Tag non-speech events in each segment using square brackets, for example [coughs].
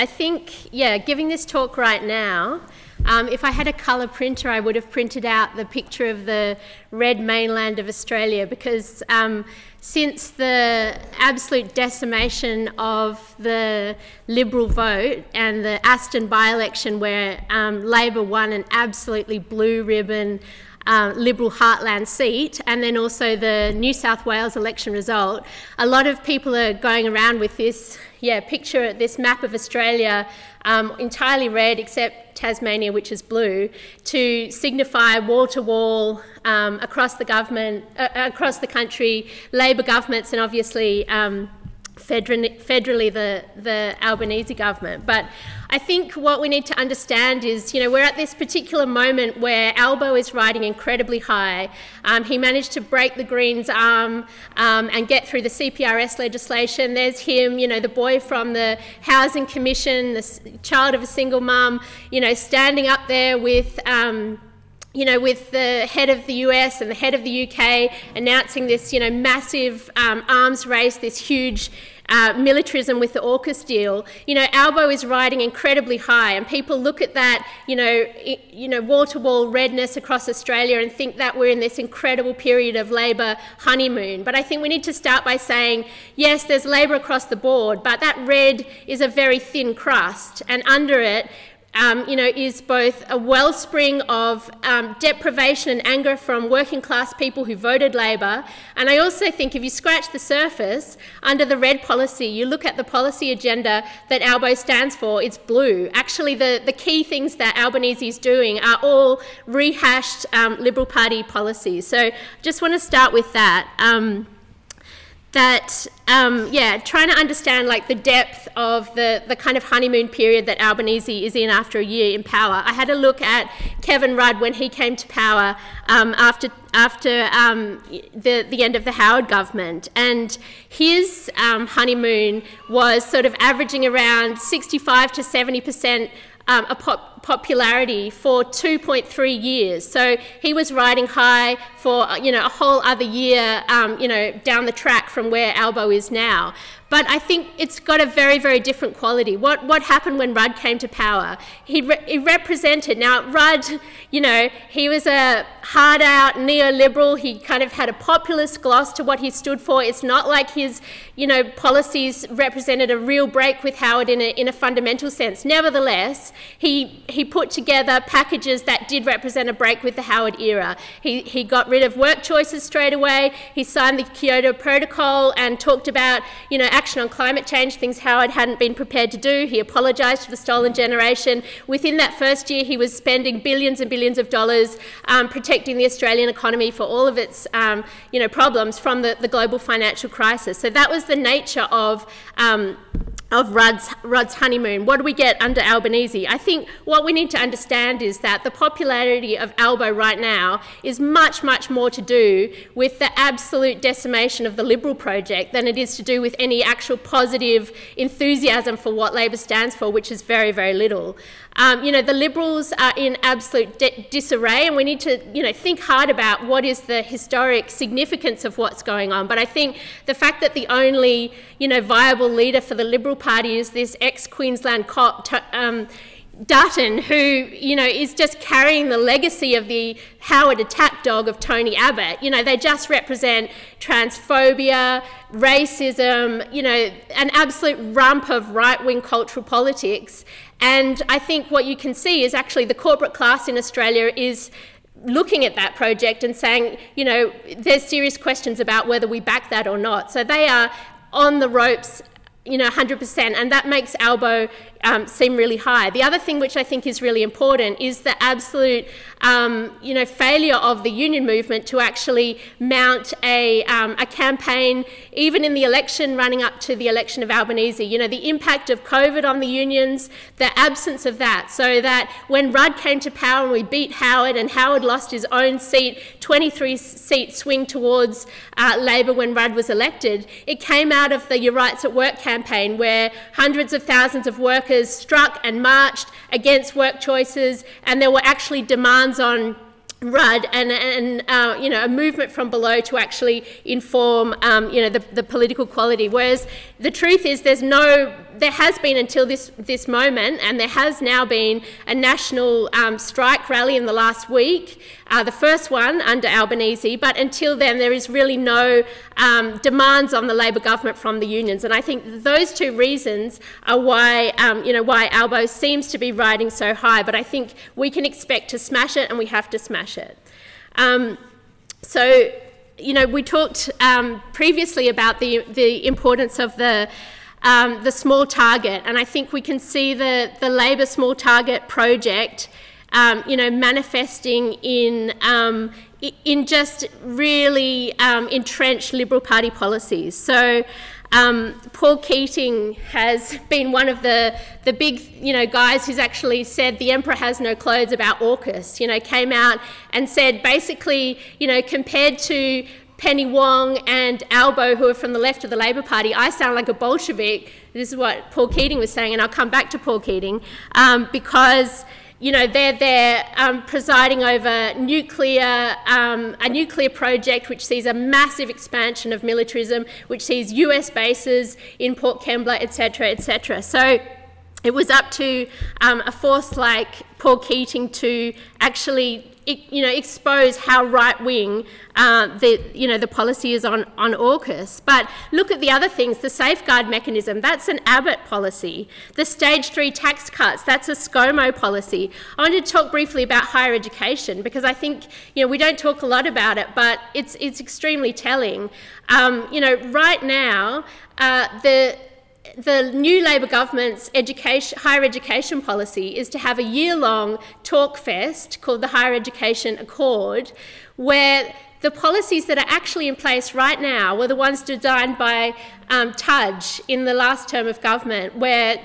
I think, yeah, giving this talk right now, um, if I had a colour printer, I would have printed out the picture of the red mainland of Australia because um, since the absolute decimation of the Liberal vote and the Aston by election, where um, Labor won an absolutely blue ribbon uh, Liberal heartland seat, and then also the New South Wales election result, a lot of people are going around with this yeah, picture, this map of Australia um, entirely red except Tasmania, which is blue, to signify wall to wall across the government, uh, across the country, Labor governments, and obviously. Um, federally, the, the Albanese government. But I think what we need to understand is, you know, we're at this particular moment where Albo is riding incredibly high. Um, he managed to break the Greens' arm um, and get through the CPRS legislation. There's him, you know, the boy from the Housing Commission, the child of a single mum, you know, standing up there with. Um, you know, with the head of the US and the head of the UK announcing this, you know, massive um, arms race, this huge uh, militarism with the AUKUS deal, you know, Albo is riding incredibly high, and people look at that, you know, you know, wall-to-wall redness across Australia and think that we're in this incredible period of Labor honeymoon. But I think we need to start by saying, yes, there's Labor across the board, but that red is a very thin crust, and under it, um, you know, is both a wellspring of um, deprivation and anger from working class people who voted Labor. And I also think if you scratch the surface, under the red policy, you look at the policy agenda that Albo stands for, it's blue. Actually, the, the key things that Albanese is doing are all rehashed um, Liberal Party policies. So just want to start with that. That um, yeah trying to understand like the depth of the, the kind of honeymoon period that albanese is in after a year in power. I had a look at kevin rudd when he came to power um, after after um, the, the end of the howard government. And his um, honeymoon was sort of averaging around 65 to 70 percent um, a pop- popularity for 2.3 years. So he was riding high for you know a whole other year, um, you know, down the track from where Albo is now. But I think it's got a very, very different quality. What, what happened when Rudd came to power? He, re- he represented, now, Rudd, you know, he was a hard out neoliberal. He kind of had a populist gloss to what he stood for. It's not like his, you know, policies represented a real break with Howard in a, in a fundamental sense. Nevertheless, he, he put together packages that did represent a break with the Howard era. He, he got rid of work choices straight away. He signed the Kyoto Protocol and talked about, you know, action on climate change, things Howard hadn't been prepared to do. He apologised to the stolen generation. Within that first year, he was spending billions and billions of dollars um, protecting the Australian economy for all of its um, you know, problems from the, the global financial crisis. So that was the nature of um, of Rudd's, Rudd's honeymoon. What do we get under Albanese? I think what we need to understand is that the popularity of Albo right now is much, much more to do with the absolute decimation of the Liberal project than it is to do with any actual positive enthusiasm for what Labor stands for, which is very, very little. Um, you know, the Liberals are in absolute de- disarray, and we need to, you know, think hard about what is the historic significance of what's going on. But I think the fact that the only, you know, viable leader for the Liberal Party is this ex-Queensland cop. Um, Dutton, who you know is just carrying the legacy of the Howard attack dog of Tony Abbott. You know, they just represent transphobia, racism, you know, an absolute rump of right-wing cultural politics. And I think what you can see is actually the corporate class in Australia is looking at that project and saying, you know, there's serious questions about whether we back that or not. So they are on the ropes you know, 100%, and that makes Albo um, seem really high. The other thing which I think is really important is the absolute, um, you know, failure of the union movement to actually mount a, um, a campaign, even in the election running up to the election of Albanese. You know, the impact of COVID on the unions, the absence of that, so that when Rudd came to power and we beat Howard and Howard lost his own seat, 23 seat swing towards uh, Labor when Rudd was elected, it came out of the Your Rights at Work campaign where hundreds of thousands of workers workers struck and marched against work choices, and there were actually demands on Rudd and, and uh, you know a movement from below to actually inform um, you know the, the political quality. Whereas the truth is there's no there has been until this this moment, and there has now been a national um, strike rally in the last week, uh, the first one under Albanese. But until then, there is really no um, demands on the Labor government from the unions, and I think those two reasons are why um, you know why Albo seems to be riding so high. But I think we can expect to smash it, and we have to smash it. Um, so, you know, we talked um, previously about the, the importance of the, um, the small target, and I think we can see the, the Labor small target project, um, you know, manifesting in, um, in just really um, entrenched Liberal Party policies. So, um, Paul Keating has [laughs] been one of the, the big you know, guys who's actually said the emperor has no clothes about AUKUS, you know, came out and said basically, you know, compared to Penny Wong and Albo, who are from the left of the Labor Party, I sound like a Bolshevik. This is what Paul Keating was saying, and I'll come back to Paul Keating um, because you know, they're there um, presiding over nuclear, um, a nuclear project which sees a massive expansion of militarism, which sees US bases in Port Kembla, etc., etc. So it was up to um, a force like Paul Keating to actually you know, expose how right wing uh, the, you know, the policy is on, on AUKUS. But look at the other things the safeguard mechanism, that's an Abbott policy. The stage three tax cuts, that's a ScoMo policy. I wanted to talk briefly about higher education because I think you know, we don't talk a lot about it, but it's, it's extremely telling. Um, you know, right now, uh, the the new Labor government's education, higher education policy is to have a year long talk fest called the Higher Education Accord, where the policies that are actually in place right now were the ones designed by um, Tudge in the last term of government, where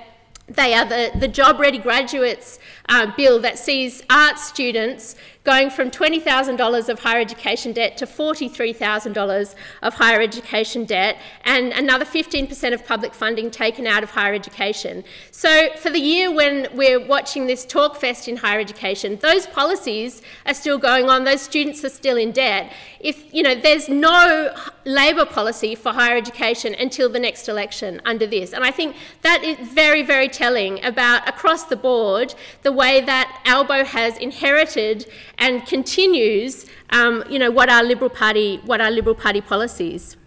they are the, the job ready graduates uh, bill that sees arts students going from $20,000 of higher education debt to $43,000 of higher education debt, and another 15% of public funding taken out of higher education. So, for the year when we're watching this talk fest in higher education, those policies are still going on, those students are still in debt. If, you know, there's no Labor policy for higher education until the next election under this. And I think that is very, very telling about across the board the way that Albo has inherited and continues, um, you know, what are Liberal Party, what are Liberal Party policies.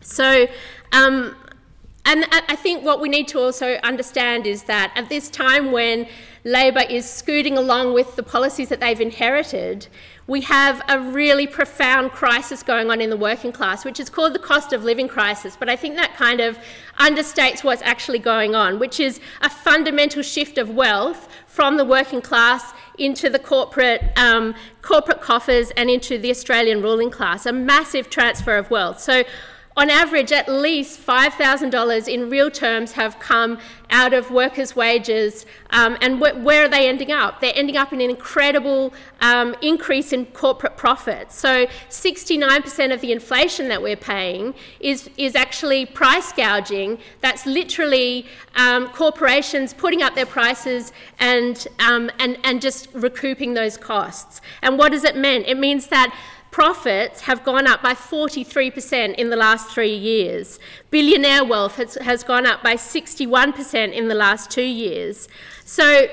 So, um, and I think what we need to also understand is that at this time when Labor is scooting along with the policies that they've inherited, we have a really profound crisis going on in the working class, which is called the cost of living crisis. But I think that kind of understates what's actually going on, which is a fundamental shift of wealth from the working class into the corporate, um, corporate coffers and into the Australian ruling class, a massive transfer of wealth. So on average, at least $5,000 in real terms have come out of workers' wages. Um, and wh- where are they ending up? They're ending up in an incredible um, increase in corporate profits. So 69% of the inflation that we're paying is, is actually price gouging. That's literally um, corporations putting up their prices and, um, and, and just recouping those costs. And what does it mean? It means that Profits have gone up by 43% in the last three years. Billionaire wealth has, has gone up by 61% in the last two years. So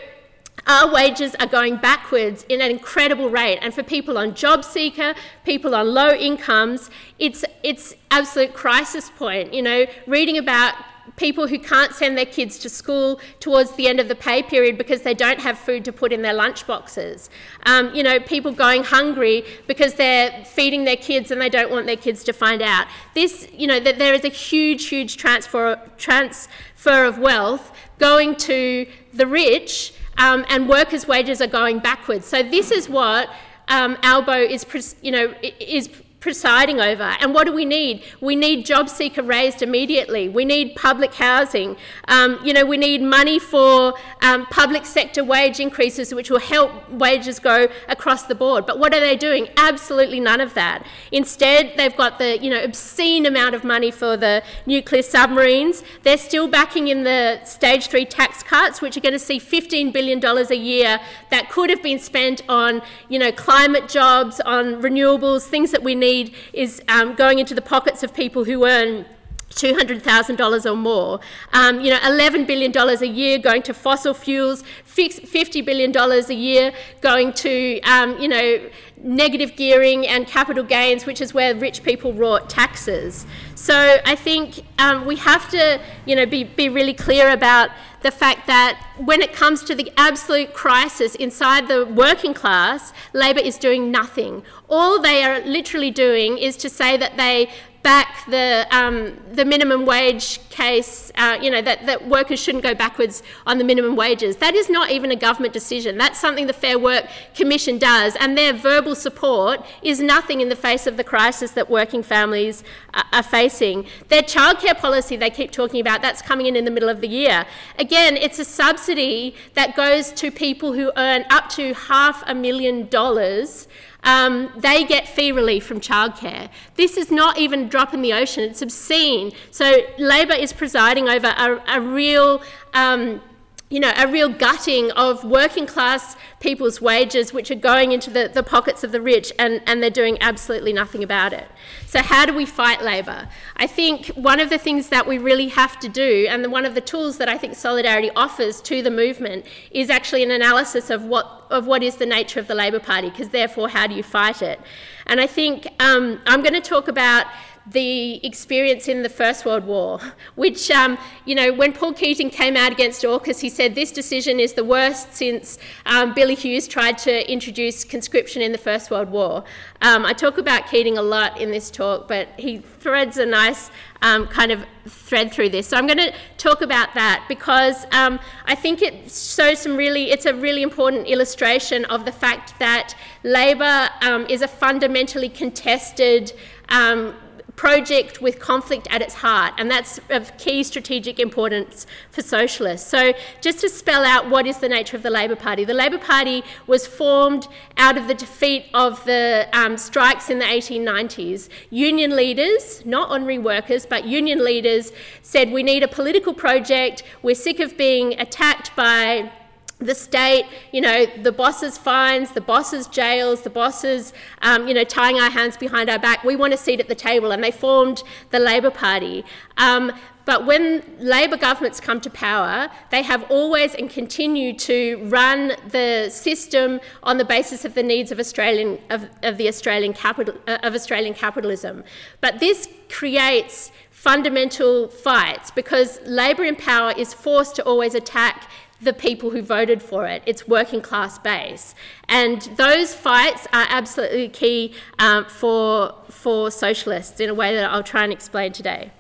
our wages are going backwards in an incredible rate. And for people on job seeker, people on low incomes, it's it's absolute crisis point. You know, reading about people who can't send their kids to school towards the end of the pay period because they don't have food to put in their lunch boxes. Um, you know, people going hungry because they're feeding their kids and they don't want their kids to find out. This, you know, that there is a huge, huge transfer transfer of wealth going to the rich, um, and workers' wages are going backwards. So this is what um, Albo is, you know, is presiding over. And what do we need? We need job seeker raised immediately. We need public housing. Um, you know, we need money for um, public sector wage increases, which will help wages go across the board. But what are they doing? Absolutely none of that. Instead, they've got the you know obscene amount of money for the nuclear submarines. They're still backing in the stage three tax cuts, which are going to see $15 billion a year that could have been spent on you know climate jobs, on renewables, things that we need is um, going into the pockets of people who earn $200,000 or more. Um, you know, $11 billion a year going to fossil fuels, $50 billion a year going to, um, you know, negative gearing and capital gains, which is where rich people rort taxes. So I think um, we have to, you know, be, be really clear about the fact that when it comes to the absolute crisis inside the working class, Labor is doing nothing. All they are literally doing is to say that they back the, um, the minimum wage case, uh, you know, that, that workers shouldn't go backwards on the minimum wages. That is not even a government decision. That's something the Fair Work Commission does, and their verbal support is nothing in the face of the crisis that working families uh, are facing. Their childcare policy they keep talking about, that's coming in in the middle of the year. Again, it's a subsidy that goes to people who earn up to half a million dollars um, they get fee relief from childcare. This is not even a drop in the ocean, it's obscene. So Labor is presiding over a, a real um, you know, a real gutting of working class people's wages, which are going into the, the pockets of the rich, and, and they're doing absolutely nothing about it. So, how do we fight Labor? I think one of the things that we really have to do, and one of the tools that I think Solidarity offers to the movement, is actually an analysis of what, of what is the nature of the Labor Party, because therefore, how do you fight it? And I think um, I'm going to talk about the experience in the First World War, which, um, you know, when Paul Keating came out against AUKUS, he said this decision is the worst since um, Billy Hughes tried to introduce conscription in the First World War. Um, I talk about Keating a lot in this talk, but he threads a nice um, kind of thread through this. So I'm going to talk about that because um, I think it shows some really, it's a really important illustration of the fact that Labor um, is a fundamentally contested um, project with conflict at its heart, and that's of key strategic importance for socialists. So, just to spell out what is the nature of the Labor Party, the Labor Party was formed out of the defeat of the um, strikes in the 1890s. Union leaders, not honorary workers, but union leaders, said we need a political project, we're sick of being attacked by the state, you know, the bosses' fines, the bosses' jails, the bosses, um, you know, tying our hands behind our back. We want a seat at the table, and they formed the Labor Party. Um, but when Labor governments come to power, they have always and continue to run the system on the basis of the needs of Australian of, of the Australian capital uh, of Australian capitalism. But this creates fundamental fights because Labor in power is forced to always attack the people who voted for it, its working class base. And those fights are absolutely key um, for, for socialists in a way that I'll try and explain today.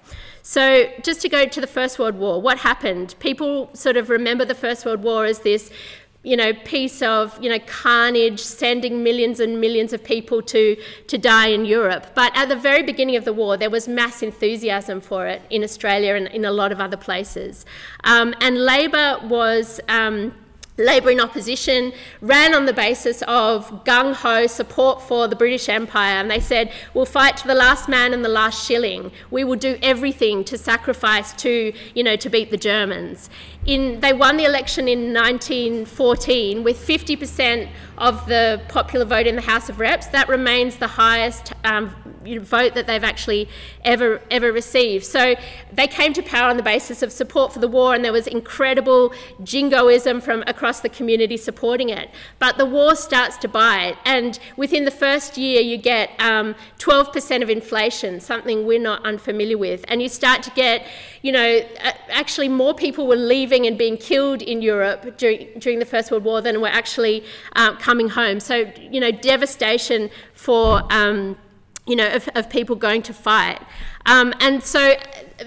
So, just to go to the First World War, what happened? People sort of remember the First World War as this you know, piece of, you know, carnage, sending millions and millions of people to, to die in Europe. But at the very beginning of the war, there was mass enthusiasm for it in Australia and in a lot of other places. Um, and Labor was. Um, Labor in opposition ran on the basis of gung ho support for the British Empire, and they said, We'll fight to the last man and the last shilling. We will do everything to sacrifice to, you know, to beat the Germans. In, they won the election in 1914 with 50% of the popular vote in the House of Reps. That remains the highest um, vote that they've actually ever ever received. So they came to power on the basis of support for the war, and there was incredible jingoism from across the community supporting it. But the war starts to bite, and within the first year, you get um, 12% of inflation, something we're not unfamiliar with, and you start to get, you know, actually more people were leaving and being killed in Europe during, during the First World War than were actually um, coming home. So you know, devastation for um, you know, of, of people going to fight. Um, and so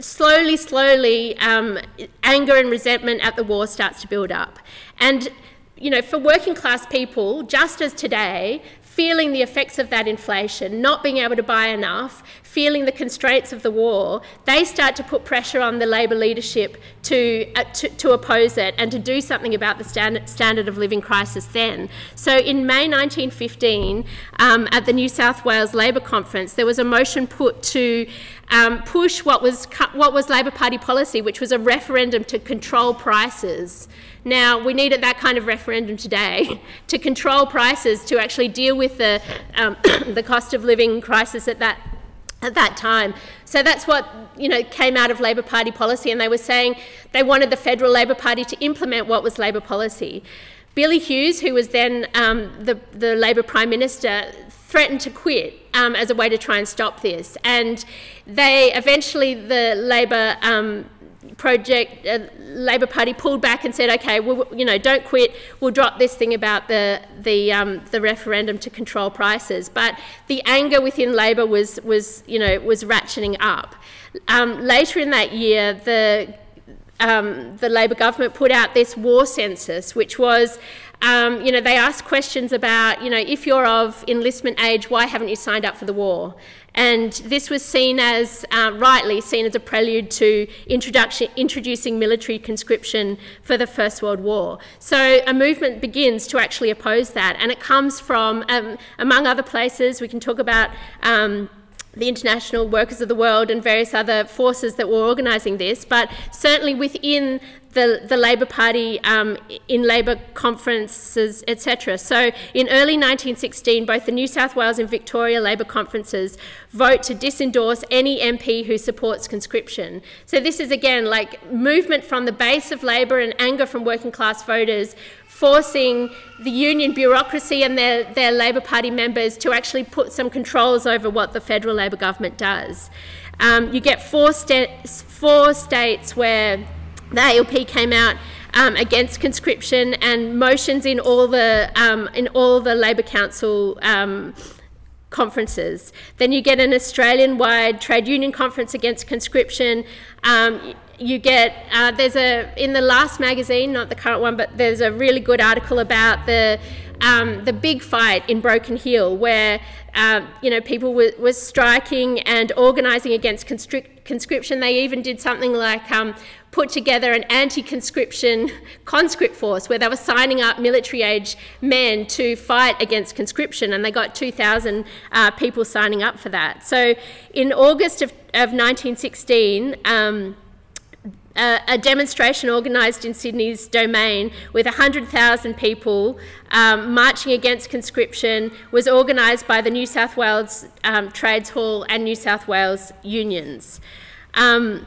slowly, slowly, um, anger and resentment at the war starts to build up. And, you know, for working class people, just as today, feeling the effects of that inflation, not being able to buy enough, feeling the constraints of the war, they start to put pressure on the Labor leadership to, uh, to, to, oppose it and to do something about the standard, standard of living crisis then. So in May 1915, um, at the New South Wales Labor Conference, there was a motion put to um, push what was, what was Labor Party policy, which was a referendum to control prices. Now, we needed that kind of referendum today [laughs] to control prices, to actually deal with the, um, [coughs] the cost of living crisis at that, at that time. So that's what you know came out of Labor Party policy, and they were saying they wanted the federal Labor Party to implement what was Labor policy. Billy Hughes, who was then um, the, the Labor Prime Minister, threatened to quit um, as a way to try and stop this. And they eventually, the Labor um, project, uh, Labor Party pulled back and said, okay, we'll, you know, don't quit. We'll drop this thing about the the um, the referendum to control prices. But the anger within Labor was was you know was ratcheting up. Um, later in that year, the um, the Labor government put out this war census, which was um, you know, they asked questions about, you know, if you're of enlistment age, why haven't you signed up for the war? And this was seen as, uh, rightly seen as a prelude to introducing military conscription for the First World War. So a movement begins to actually oppose that, and it comes from, um, among other places, we can talk about. Um, the International Workers of the World and various other forces that were organising this, but certainly within the, the Labor Party um, in Labor conferences, etc. So in early 1916, both the New South Wales and Victoria Labor conferences vote to disendorse any MP who supports conscription. So this is again like movement from the base of Labor and anger from working class voters forcing the union bureaucracy and their, their Labor Party members to actually put some controls over what the federal Labor government does. Um, you get four, sta- four states where the ALP came out um, against conscription and motions in all the um, in all the Labor Council um, conferences. Then you get an Australian-wide trade union conference against conscription. Um, you get uh, there's a in the last magazine, not the current one, but there's a really good article about the um, the big fight in Broken Hill, where uh, you know people were, were striking and organising against conscription. They even did something like um, put together an anti-conscription conscript force, where they were signing up military-age men to fight against conscription, and they got 2,000 uh, people signing up for that. So in August of, of 1916. Um, a, demonstration organised in Sydney's domain with 100,000 people um, marching against conscription was organised by the New South Wales um, Trades Hall and New South Wales unions. Um,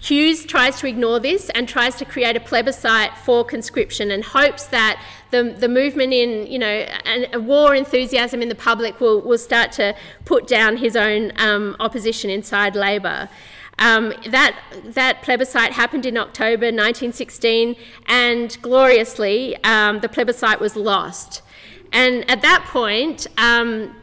Hughes tries to ignore this and tries to create a plebiscite for conscription and hopes that the, the movement in, you know, an, a war enthusiasm in the public will, will start to put down his own um, opposition inside Labor. Um, that, that plebiscite happened in October 1916, and gloriously, um, the plebiscite was lost. And at that point, um,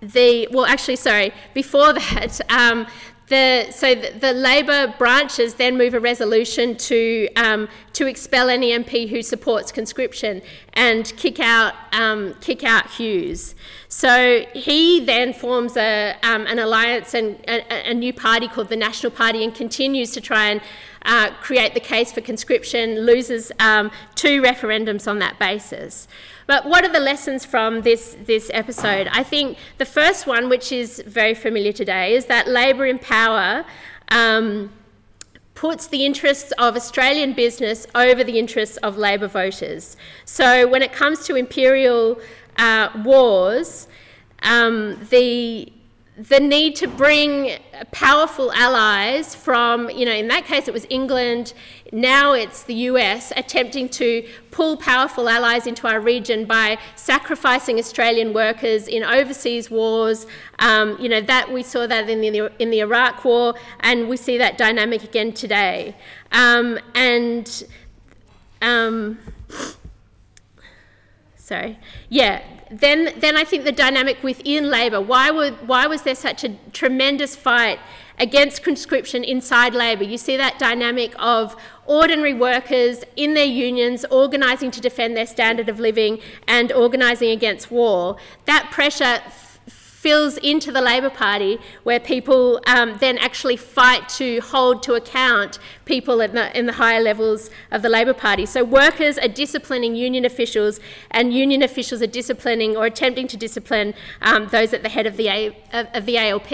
the well, actually, sorry, before [laughs] that, um, the, so the, the, Labor branches then move a resolution to, um, to expel any MP who supports conscription and kick out, um, kick out Hughes. So he then forms a, um, an alliance and a, a, new party called the National Party and continues to try and uh, create the case for conscription, loses um, two referendums on that basis. But what are the lessons from this, this episode? I think the first one, which is very familiar today, is that Labor in power um, puts the interests of Australian business over the interests of Labor voters. So when it comes to imperial uh, wars, um, the the need to bring powerful allies from, you know, in that case it was England, now it's the US, attempting to pull powerful allies into our region by sacrificing Australian workers in overseas wars. Um, you know, that we saw that in the, in the Iraq War, and we see that dynamic again today. Um, and, um, sorry, yeah, then, then I think the dynamic within Labor, why, would, why was there such a tremendous fight against conscription inside Labor? You see that dynamic of ordinary workers in their unions organising to defend their standard of living and organising against war, that pressure fills into the Labor Party, where people um, then actually fight to hold to account people in the, in the higher levels of the Labor Party. So workers are disciplining union officials, and union officials are disciplining or attempting to discipline um, those at the head of the, A, of, of the ALP.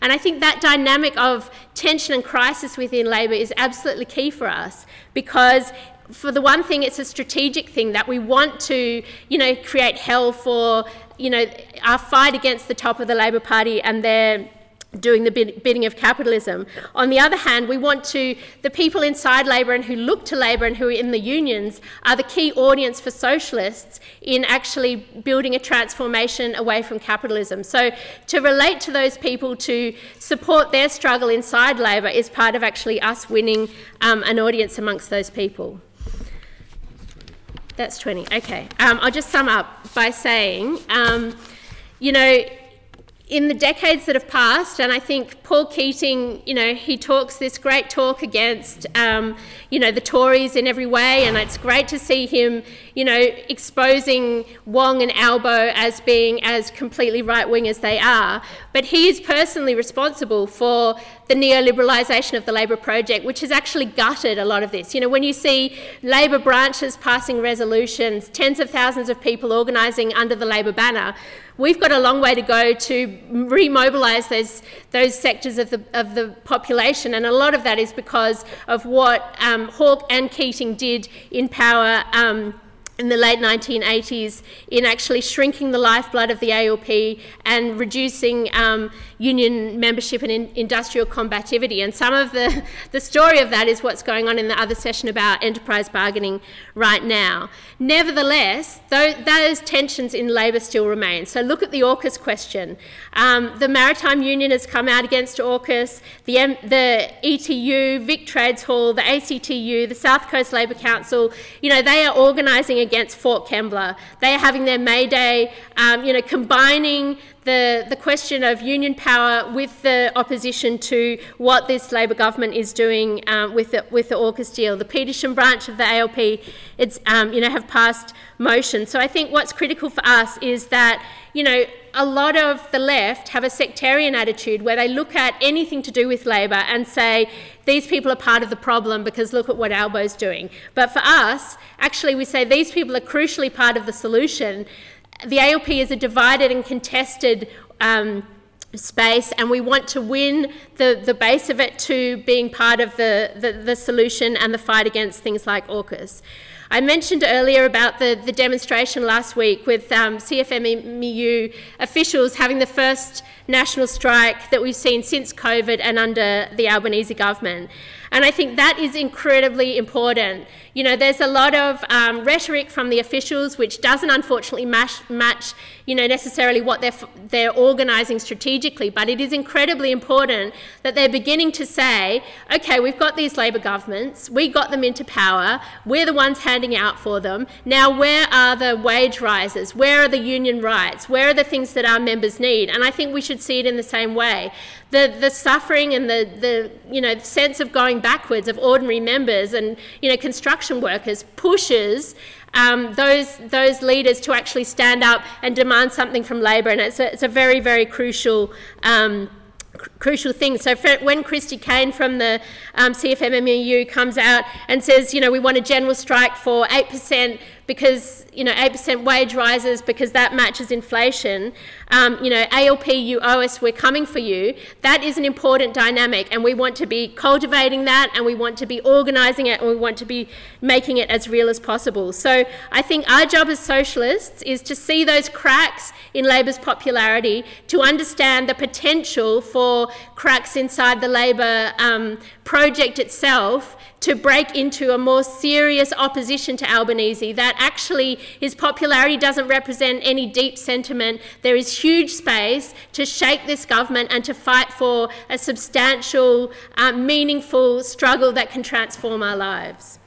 And I think that dynamic of tension and crisis within Labor is absolutely key for us because for the one thing, it's a strategic thing that we want to, you know, create hell for you know, our fight against the top of the Labor Party and their doing the bidding of capitalism. On the other hand, we want to, the people inside Labor and who look to Labor and who are in the unions are the key audience for socialists in actually building a transformation away from capitalism. So to relate to those people, to support their struggle inside Labor is part of actually us winning um, an audience amongst those people. That's 20. Okay. Um, I'll just sum up by saying, um, you know, in the decades that have passed, and I think Paul Keating, you know, he talks this great talk against, um, you know, the Tories in every way, and it's great to see him, you know, exposing Wong and Albo as being as completely right wing as they are. But he is personally responsible for the neoliberalisation of the Labor project, which has actually gutted a lot of this. You know, when you see Labor branches passing resolutions, tens of thousands of people organising under the Labor banner, we've got a long way to go to remobilise those, those sectors of the, of the population, and a lot of that is because of what um, Hawke and Keating did in power. Um, in the late 1980s, in actually shrinking the lifeblood of the ALP and reducing um, union membership and in industrial combativity. And some of the, [laughs] the story of that is what's going on in the other session about enterprise bargaining right now. Nevertheless, those, those tensions in Labor still remain. So look at the AUKUS question. Um, the Maritime Union has come out against AUKUS, the, M, the ETU, Vic Trades Hall, the ACTU, the South Coast Labor Council, you know, they are organising against Port Kembla. They are having their May Day, um, you know, combining the, the question of union power with the opposition to what this Labor government is doing um, with, the, with the AUKUS deal. The Petersham branch of the ALP it's, um, you know, have passed motion. So I think what's critical for us is that, you know, a lot of the left have a sectarian attitude where they look at anything to do with Labor and say, these people are part of the problem because look at what Albo's doing. But for us, actually, we say these people are crucially part of the solution the ALP is a divided and contested um, space, and we want to win the, the base of it to being part of the, the, the solution and the fight against things like AUKUS. I mentioned earlier about the, the demonstration last week with um, CFMEU officials having the first national strike that we've seen since COVID and under the Albanese government. And I think that is incredibly important. You know, there's a lot of um, rhetoric from the officials which doesn't unfortunately match, match you know, necessarily what they're, they're organising strategically, but it is incredibly important that they're beginning to say, okay, we've got these Labor governments, we got them into power, we're the ones handing out for them. Now, where are the wage rises? Where are the union rights? Where are the things that our members need? And I think we should see it in the same way the, the suffering and the, the you know sense of going backwards of ordinary members and you know construction workers pushes um, those those leaders to actually stand up and demand something from Labor, and it's a, it's a very very crucial. Um, crucial thing. So when Christy Cain from the um, CFMMEU comes out and says, you know, we want a general strike for 8% because you know 8% wage rises because that matches inflation. Um, you know, ALP, you owe us, we're coming for you. That is an important dynamic, and we want to be cultivating that, and we want to be organising it, and we want to be making it as real as possible. So I think our job as socialists is to see those cracks in Labor's popularity, to understand the potential for cracks inside the Labor um, project itself to break into a more serious opposition to Albanese, that actually his popularity doesn't represent any deep sentiment. There is huge space to shake this government and to fight for a substantial, uh, meaningful struggle that can transform our lives.